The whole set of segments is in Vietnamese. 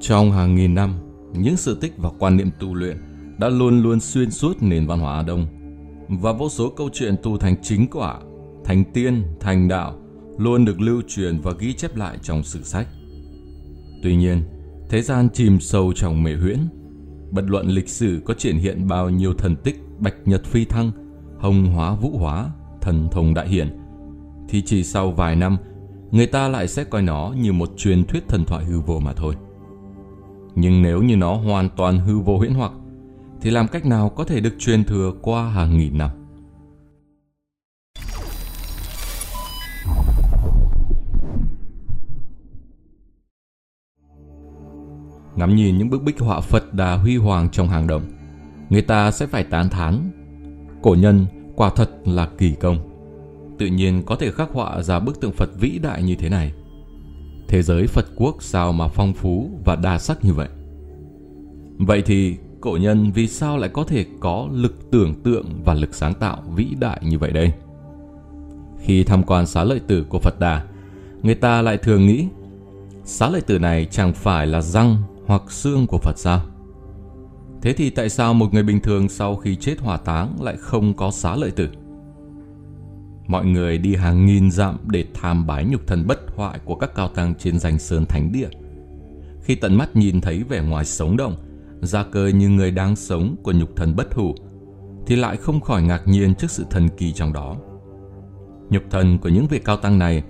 Trong hàng nghìn năm, những sự tích và quan niệm tu luyện đã luôn luôn xuyên suốt nền văn hóa Á Đông. Và vô số câu chuyện tu thành chính quả, thành tiên, thành đạo luôn được lưu truyền và ghi chép lại trong sử sách. Tuy nhiên, thế gian chìm sâu trong mê huyễn. Bất luận lịch sử có triển hiện bao nhiêu thần tích bạch nhật phi thăng, hồng hóa vũ hóa, thần thông đại hiển, thì chỉ sau vài năm, người ta lại sẽ coi nó như một truyền thuyết thần thoại hư vô mà thôi. Nhưng nếu như nó hoàn toàn hư vô huyễn hoặc, thì làm cách nào có thể được truyền thừa qua hàng nghìn năm? Ngắm nhìn những bức bích họa Phật Đà huy hoàng trong hàng động, người ta sẽ phải tán thán. Cổ nhân quả thật là kỳ công. Tự nhiên có thể khắc họa ra bức tượng Phật vĩ đại như thế này. Thế giới Phật quốc sao mà phong phú và đa sắc như vậy? Vậy thì cổ nhân vì sao lại có thể có lực tưởng tượng và lực sáng tạo vĩ đại như vậy đây? Khi tham quan xá lợi tử của Phật Đà, người ta lại thường nghĩ xá lợi tử này chẳng phải là răng hoặc xương của Phật sao? Thế thì tại sao một người bình thường sau khi chết hỏa táng lại không có xá lợi tử? Mọi người đi hàng nghìn dặm để tham bái nhục thân bất hoại của các cao tăng trên danh sơn thánh địa. Khi tận mắt nhìn thấy vẻ ngoài sống động, ra cơ như người đang sống của nhục thân bất hủ, thì lại không khỏi ngạc nhiên trước sự thần kỳ trong đó. Nhục thân của những vị cao tăng này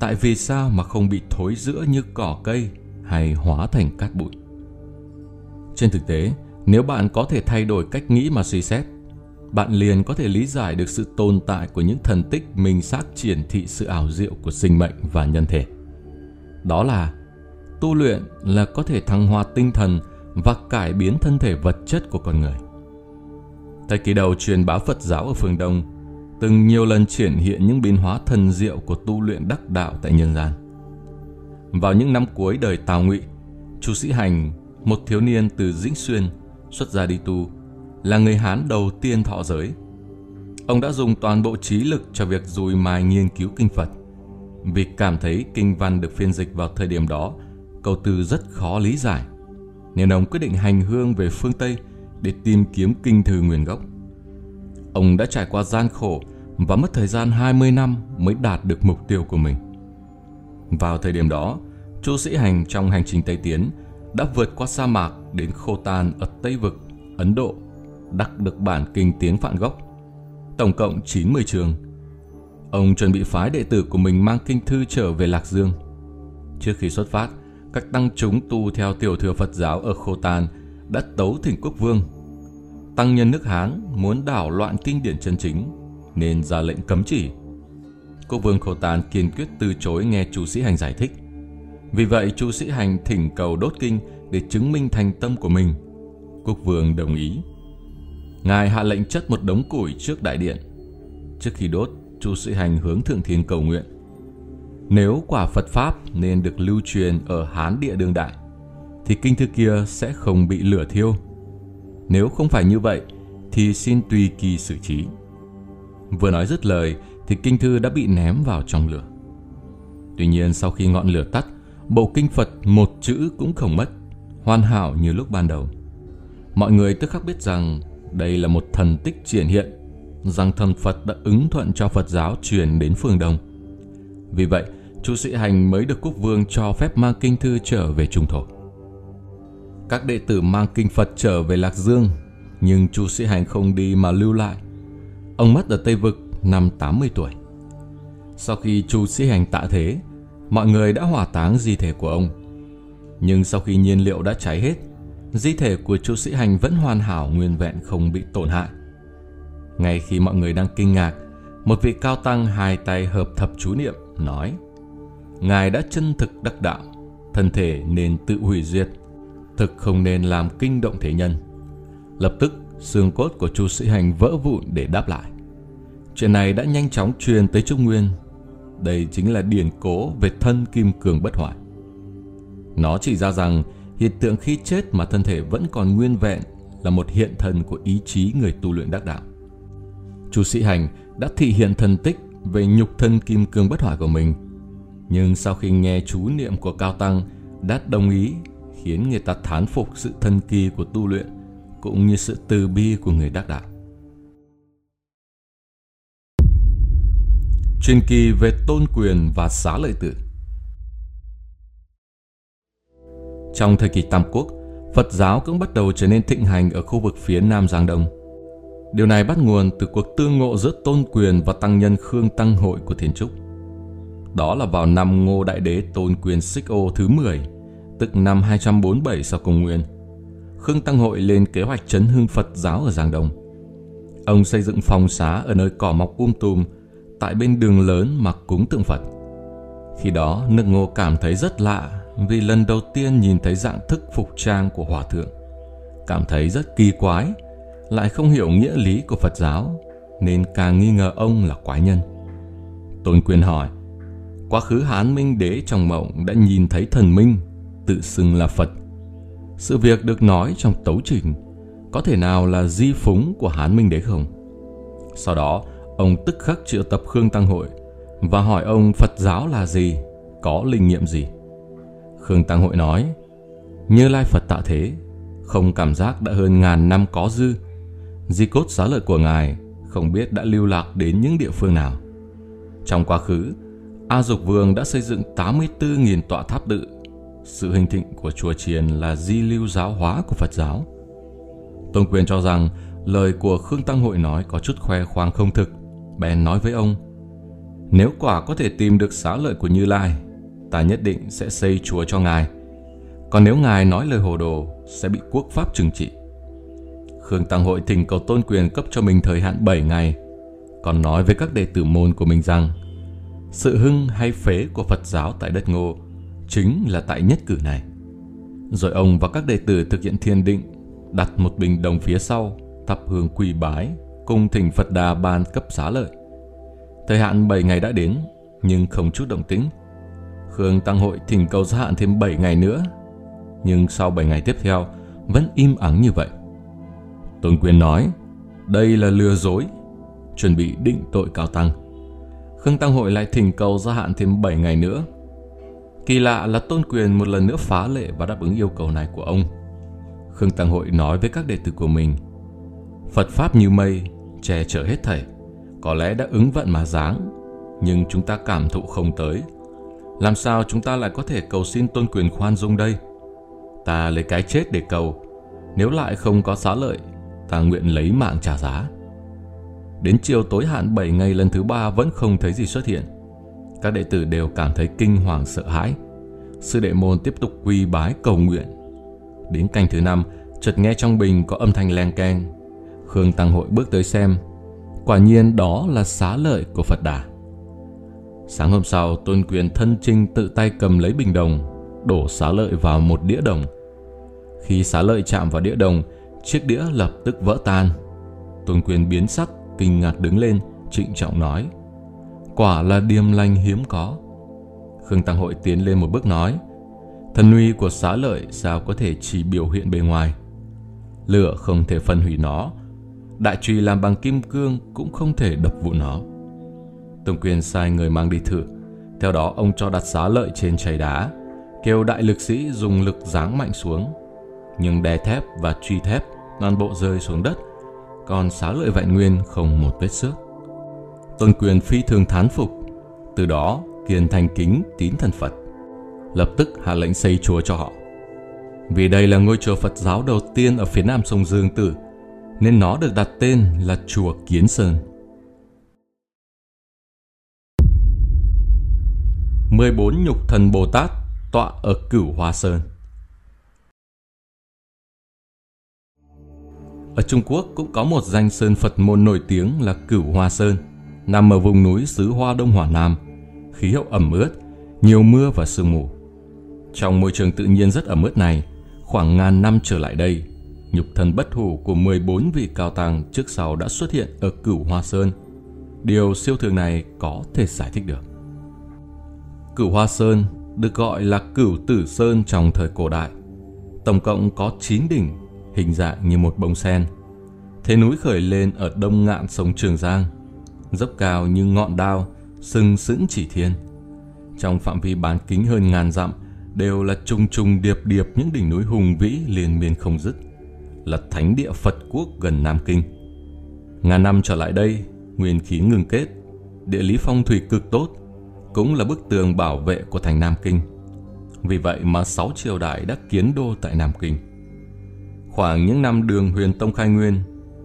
tại vì sao mà không bị thối rữa như cỏ cây hay hóa thành cát bụi. Trên thực tế, nếu bạn có thể thay đổi cách nghĩ mà suy xét, bạn liền có thể lý giải được sự tồn tại của những thần tích minh xác triển thị sự ảo diệu của sinh mệnh và nhân thể. Đó là tu luyện là có thể thăng hoa tinh thần và cải biến thân thể vật chất của con người. Thời kỳ đầu truyền bá Phật giáo ở phương Đông từng nhiều lần triển hiện những biến hóa thần diệu của tu luyện đắc đạo tại nhân gian. Vào những năm cuối đời Tào Ngụy, Chu Sĩ Hành, một thiếu niên từ Dĩnh Xuyên, xuất gia đi tu, là người Hán đầu tiên thọ giới. Ông đã dùng toàn bộ trí lực cho việc dùi mài nghiên cứu kinh Phật. Vì cảm thấy kinh văn được phiên dịch vào thời điểm đó, câu từ rất khó lý giải, nên ông quyết định hành hương về phương Tây để tìm kiếm kinh thư nguyên gốc. Ông đã trải qua gian khổ và mất thời gian 20 năm mới đạt được mục tiêu của mình. Vào thời điểm đó, Chu Sĩ Hành trong hành trình Tây Tiến đã vượt qua sa mạc đến Khô Tan ở Tây Vực, Ấn Độ, đắc được bản kinh tiếng Phạn gốc, tổng cộng 90 trường. Ông chuẩn bị phái đệ tử của mình mang kinh thư trở về Lạc Dương. Trước khi xuất phát, các tăng chúng tu theo tiểu thừa Phật giáo ở Khô Tan đã tấu thỉnh quốc vương. Tăng nhân nước Hán muốn đảo loạn kinh điển chân chính, nên ra lệnh cấm chỉ. Quốc vương Khô Tan kiên quyết từ chối nghe chu sĩ hành giải thích. Vì vậy, chu sĩ hành thỉnh cầu đốt kinh để chứng minh thành tâm của mình. Quốc vương đồng ý. Ngài hạ lệnh chất một đống củi trước đại điện. Trước khi đốt, chu sĩ hành hướng thượng thiên cầu nguyện. Nếu quả Phật Pháp nên được lưu truyền ở Hán địa đương đại, thì kinh thư kia sẽ không bị lửa thiêu. Nếu không phải như vậy, thì xin tùy kỳ xử trí. Vừa nói dứt lời, thì kinh thư đã bị ném vào trong lửa. Tuy nhiên sau khi ngọn lửa tắt, bộ kinh Phật một chữ cũng không mất, hoàn hảo như lúc ban đầu. Mọi người tức khắc biết rằng đây là một thần tích triển hiện, rằng thần Phật đã ứng thuận cho Phật giáo truyền đến phương Đông. Vì vậy, Chu Sĩ Hành mới được quốc vương cho phép mang kinh thư trở về trung thổ. Các đệ tử mang kinh Phật trở về Lạc Dương, nhưng Chu Sĩ Hành không đi mà lưu lại. Ông mất ở Tây Vực năm 80 tuổi. Sau khi Chu Sĩ Hành tạ thế, mọi người đã hỏa táng di thể của ông. Nhưng sau khi nhiên liệu đã cháy hết, di thể của Chu Sĩ Hành vẫn hoàn hảo nguyên vẹn không bị tổn hại. Ngay khi mọi người đang kinh ngạc, một vị cao tăng hai tay hợp thập chú niệm nói Ngài đã chân thực đắc đạo, thân thể nên tự hủy diệt, thực không nên làm kinh động thế nhân. Lập tức, xương cốt của Chu Sĩ Hành vỡ vụn để đáp lại. Chuyện này đã nhanh chóng truyền tới Trung Nguyên. Đây chính là điển cố về thân kim cường bất hoại. Nó chỉ ra rằng hiện tượng khi chết mà thân thể vẫn còn nguyên vẹn là một hiện thân của ý chí người tu luyện đắc đạo. Chu Sĩ Hành đã thị hiện thần tích về nhục thân kim cương bất hoại của mình. Nhưng sau khi nghe chú niệm của Cao Tăng đã đồng ý khiến người ta thán phục sự thân kỳ của tu luyện cũng như sự từ bi của người đắc đạo. Truyền kỳ về tôn quyền và xá lợi tử Trong thời kỳ Tam Quốc, Phật giáo cũng bắt đầu trở nên thịnh hành ở khu vực phía Nam Giang Đông. Điều này bắt nguồn từ cuộc tương ngộ giữa Tôn Quyền và tăng nhân Khương Tăng Hội của Thiên Trúc. Đó là vào năm Ngô Đại Đế Tôn Quyền Xích Ô thứ 10, tức năm 247 sau công nguyên. Khương Tăng Hội lên kế hoạch chấn hưng Phật giáo ở Giang Đông. Ông xây dựng phòng xá ở nơi cỏ mọc um tùm, tại bên đường lớn mà cúng tượng Phật. Khi đó, nước ngô cảm thấy rất lạ vì lần đầu tiên nhìn thấy dạng thức phục trang của hòa thượng. Cảm thấy rất kỳ quái, lại không hiểu nghĩa lý của Phật giáo, nên càng nghi ngờ ông là quái nhân. Tôn Quyền hỏi, quá khứ Hán Minh Đế trong mộng đã nhìn thấy thần minh, tự xưng là Phật. Sự việc được nói trong tấu trình, có thể nào là di phúng của Hán Minh Đế không? Sau đó, ông tức khắc triệu tập Khương Tăng Hội và hỏi ông Phật giáo là gì, có linh nghiệm gì. Khương Tăng Hội nói, Như Lai Phật tạ thế, không cảm giác đã hơn ngàn năm có dư. Di cốt xá lợi của Ngài không biết đã lưu lạc đến những địa phương nào. Trong quá khứ, A Dục Vương đã xây dựng 84.000 tọa tháp tự. Sự hình thịnh của chùa Triền là di lưu giáo hóa của Phật giáo. Tôn Quyền cho rằng lời của Khương Tăng Hội nói có chút khoe khoang không thực. Bèn nói với ông, nếu quả có thể tìm được xá lợi của Như Lai, ta nhất định sẽ xây chùa cho ngài. Còn nếu ngài nói lời hồ đồ, sẽ bị quốc pháp trừng trị. Khương Tăng Hội thỉnh cầu tôn quyền cấp cho mình thời hạn 7 ngày, còn nói với các đệ tử môn của mình rằng sự hưng hay phế của Phật giáo tại đất ngô chính là tại nhất cử này. Rồi ông và các đệ tử thực hiện thiền định, đặt một bình đồng phía sau, thắp hương quỳ bái, cùng thỉnh Phật Đà ban cấp xá lợi. Thời hạn 7 ngày đã đến, nhưng không chút động tĩnh. Khương Tăng Hội thỉnh cầu gia hạn thêm 7 ngày nữa. Nhưng sau 7 ngày tiếp theo, vẫn im ắng như vậy. Tôn Quyền nói, đây là lừa dối, chuẩn bị định tội cao tăng. Khương Tăng Hội lại thỉnh cầu gia hạn thêm 7 ngày nữa. Kỳ lạ là Tôn Quyền một lần nữa phá lệ và đáp ứng yêu cầu này của ông. Khương Tăng Hội nói với các đệ tử của mình, Phật Pháp như mây, che chở hết thảy, có lẽ đã ứng vận mà dáng, nhưng chúng ta cảm thụ không tới làm sao chúng ta lại có thể cầu xin tôn quyền khoan dung đây? Ta lấy cái chết để cầu, nếu lại không có xá lợi, ta nguyện lấy mạng trả giá. Đến chiều tối hạn 7 ngày lần thứ ba vẫn không thấy gì xuất hiện. Các đệ tử đều cảm thấy kinh hoàng sợ hãi. Sư đệ môn tiếp tục quy bái cầu nguyện. Đến canh thứ năm, chợt nghe trong bình có âm thanh len keng. Khương Tăng Hội bước tới xem. Quả nhiên đó là xá lợi của Phật Đà. Sáng hôm sau, Tôn Quyền thân trinh tự tay cầm lấy bình đồng, đổ xá lợi vào một đĩa đồng. Khi xá lợi chạm vào đĩa đồng, chiếc đĩa lập tức vỡ tan. Tôn Quyền biến sắc, kinh ngạc đứng lên, trịnh trọng nói. Quả là điềm lành hiếm có. Khương Tăng Hội tiến lên một bước nói. Thần uy của xá lợi sao có thể chỉ biểu hiện bề ngoài. Lửa không thể phân hủy nó. Đại trùy làm bằng kim cương cũng không thể đập vụ nó. Tổng Quyền sai người mang đi thử. Theo đó ông cho đặt xá lợi trên chày đá, kêu đại lực sĩ dùng lực giáng mạnh xuống. Nhưng đè thép và truy thép toàn bộ rơi xuống đất, còn xá lợi vẹn nguyên không một vết xước. Tôn Quyền phi thường thán phục, từ đó kiên thành kính tín thần Phật. Lập tức hạ lệnh xây chùa cho họ. Vì đây là ngôi chùa Phật giáo đầu tiên ở phía nam sông Dương Tử, nên nó được đặt tên là chùa Kiến Sơn. 14 nhục thần Bồ Tát tọa ở Cửu Hoa Sơn. Ở Trung Quốc cũng có một danh sơn Phật môn nổi tiếng là Cửu Hoa Sơn, nằm ở vùng núi xứ Hoa Đông Hòa Nam, khí hậu ẩm ướt, nhiều mưa và sương mù. Trong môi trường tự nhiên rất ẩm ướt này, khoảng ngàn năm trở lại đây, nhục thần bất hủ của 14 vị cao tăng trước sau đã xuất hiện ở Cửu Hoa Sơn. Điều siêu thường này có thể giải thích được. Cửu Hoa Sơn được gọi là Cửu Tử Sơn trong thời cổ đại. Tổng cộng có 9 đỉnh, hình dạng như một bông sen. Thế núi khởi lên ở đông ngạn sông Trường Giang, dốc cao như ngọn đao, sừng sững chỉ thiên. Trong phạm vi bán kính hơn ngàn dặm, đều là trùng trùng điệp điệp những đỉnh núi hùng vĩ liên miên không dứt, là thánh địa Phật quốc gần Nam Kinh. Ngàn năm trở lại đây, nguyên khí ngừng kết, địa lý phong thủy cực tốt, cũng là bức tường bảo vệ của thành Nam Kinh. Vì vậy mà sáu triều đại đã kiến đô tại Nam Kinh. Khoảng những năm đường huyền tông khai nguyên,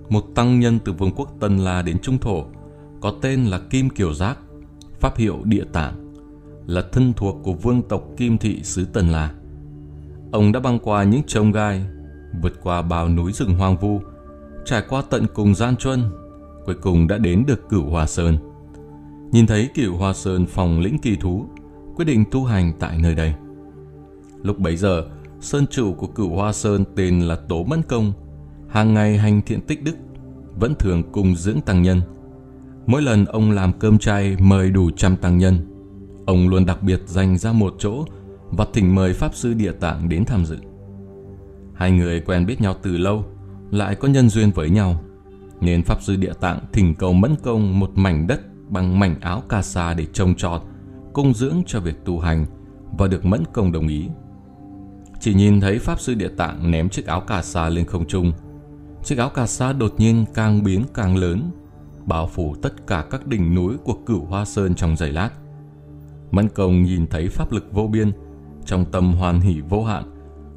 một tăng nhân từ vương quốc Tân La đến Trung Thổ, có tên là Kim Kiều Giác, pháp hiệu địa tạng, là thân thuộc của vương tộc Kim Thị xứ Tân La. Ông đã băng qua những trông gai, vượt qua bao núi rừng hoang vu, trải qua tận cùng gian truân, cuối cùng đã đến được Cửu hòa Sơn. Nhìn thấy Cửu Hoa Sơn phòng lĩnh kỳ thú, quyết định tu hành tại nơi đây. Lúc bấy giờ, sơn chủ của Cửu Hoa Sơn tên là Tố Mẫn Công, hàng ngày hành thiện tích đức, vẫn thường cùng dưỡng tăng nhân. Mỗi lần ông làm cơm chay mời đủ trăm tăng nhân, ông luôn đặc biệt dành ra một chỗ và thỉnh mời Pháp Sư Địa Tạng đến tham dự. Hai người quen biết nhau từ lâu, lại có nhân duyên với nhau, nên Pháp Sư Địa Tạng thỉnh cầu Mẫn Công một mảnh đất bằng mảnh áo ca sa để trồng trọt, cung dưỡng cho việc tu hành và được Mẫn Công đồng ý. Chỉ nhìn thấy Pháp Sư Địa Tạng ném chiếc áo cà sa lên không trung, chiếc áo cà sa đột nhiên càng biến càng lớn, bao phủ tất cả các đỉnh núi của cửu hoa sơn trong giây lát. Mẫn Công nhìn thấy pháp lực vô biên, trong tâm hoàn hỷ vô hạn,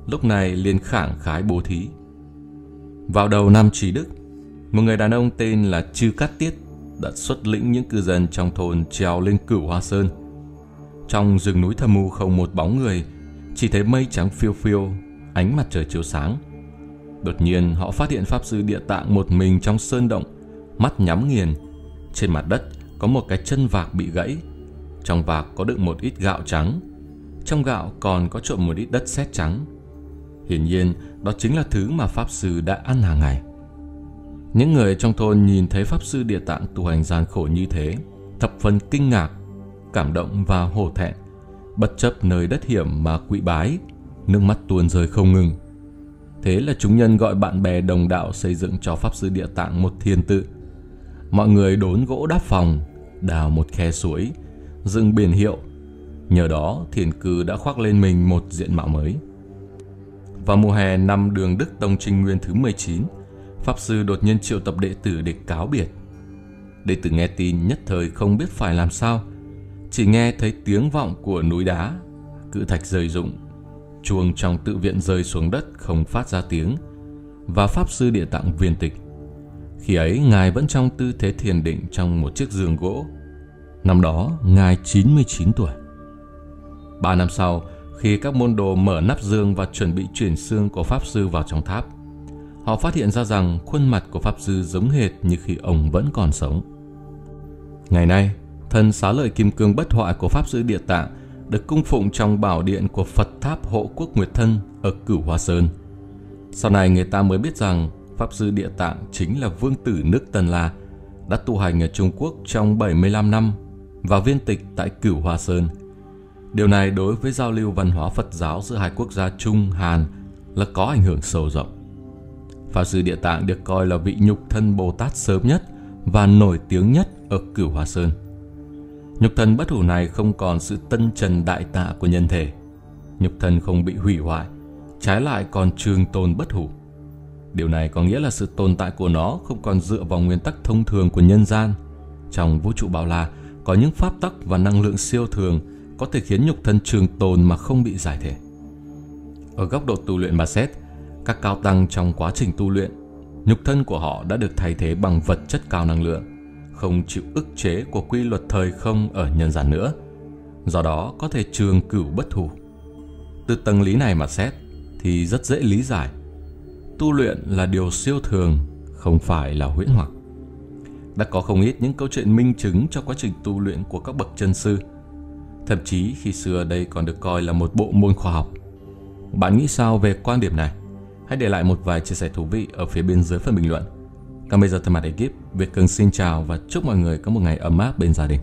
lúc này liền khảng khái bố thí. Vào đầu năm Trí Đức, một người đàn ông tên là Chư Cát Tiết đã xuất lĩnh những cư dân trong thôn trèo lên cửu hoa sơn. Trong rừng núi thâm mưu không một bóng người, chỉ thấy mây trắng phiêu phiêu, ánh mặt trời chiếu sáng. Đột nhiên họ phát hiện Pháp Sư Địa Tạng một mình trong sơn động, mắt nhắm nghiền. Trên mặt đất có một cái chân vạc bị gãy. Trong vạc có đựng một ít gạo trắng. Trong gạo còn có trộn một ít đất sét trắng. Hiển nhiên, đó chính là thứ mà Pháp Sư đã ăn hàng ngày. Những người trong thôn nhìn thấy Pháp Sư Địa Tạng tu hành gian khổ như thế, thập phần kinh ngạc, cảm động và hổ thẹn. Bất chấp nơi đất hiểm mà quỵ bái, nước mắt tuôn rơi không ngừng. Thế là chúng nhân gọi bạn bè đồng đạo xây dựng cho Pháp Sư Địa Tạng một thiền tự. Mọi người đốn gỗ đắp phòng, đào một khe suối, dựng biển hiệu. Nhờ đó thiền cư đã khoác lên mình một diện mạo mới. Vào mùa hè năm đường Đức Tông Trinh Nguyên thứ 19, Pháp Sư đột nhiên triệu tập đệ tử để cáo biệt. Đệ tử nghe tin nhất thời không biết phải làm sao, chỉ nghe thấy tiếng vọng của núi đá, cự thạch rơi rụng, chuông trong tự viện rơi xuống đất không phát ra tiếng, và Pháp Sư Địa Tạng viên tịch. Khi ấy, Ngài vẫn trong tư thế thiền định trong một chiếc giường gỗ. Năm đó, Ngài 99 tuổi. Ba năm sau, khi các môn đồ mở nắp dương và chuẩn bị chuyển xương của Pháp Sư vào trong tháp, họ phát hiện ra rằng khuôn mặt của Pháp Sư giống hệt như khi ông vẫn còn sống. Ngày nay, thân xá lợi kim cương bất hoại của Pháp Sư Địa Tạng được cung phụng trong bảo điện của Phật Tháp Hộ Quốc Nguyệt Thân ở Cửu Hoa Sơn. Sau này người ta mới biết rằng Pháp Sư Địa Tạng chính là vương tử nước Tân La, đã tu hành ở Trung Quốc trong 75 năm và viên tịch tại Cửu Hoa Sơn. Điều này đối với giao lưu văn hóa Phật giáo giữa hai quốc gia Trung, Hàn là có ảnh hưởng sâu rộng. Pháp Sư Địa Tạng được coi là vị nhục thân Bồ Tát sớm nhất và nổi tiếng nhất ở Cửu Hoa Sơn. Nhục thân bất hủ này không còn sự tân trần đại tạ của nhân thể. Nhục thân không bị hủy hoại, trái lại còn trường tồn bất hủ. Điều này có nghĩa là sự tồn tại của nó không còn dựa vào nguyên tắc thông thường của nhân gian. Trong vũ trụ bao la, có những pháp tắc và năng lượng siêu thường có thể khiến nhục thân trường tồn mà không bị giải thể. Ở góc độ tu luyện mà xét, các cao tăng trong quá trình tu luyện, nhục thân của họ đã được thay thế bằng vật chất cao năng lượng, không chịu ức chế của quy luật thời không ở nhân gian nữa. Do đó có thể trường cửu bất thủ. Từ tầng lý này mà xét thì rất dễ lý giải. Tu luyện là điều siêu thường, không phải là huyễn hoặc. Đã có không ít những câu chuyện minh chứng cho quá trình tu luyện của các bậc chân sư. Thậm chí khi xưa đây còn được coi là một bộ môn khoa học. Bạn nghĩ sao về quan điểm này? Hãy để lại một vài chia sẻ thú vị ở phía bên dưới phần bình luận. Còn bây giờ thay mặt ekip, Việt Cường xin chào và chúc mọi người có một ngày ấm áp bên gia đình.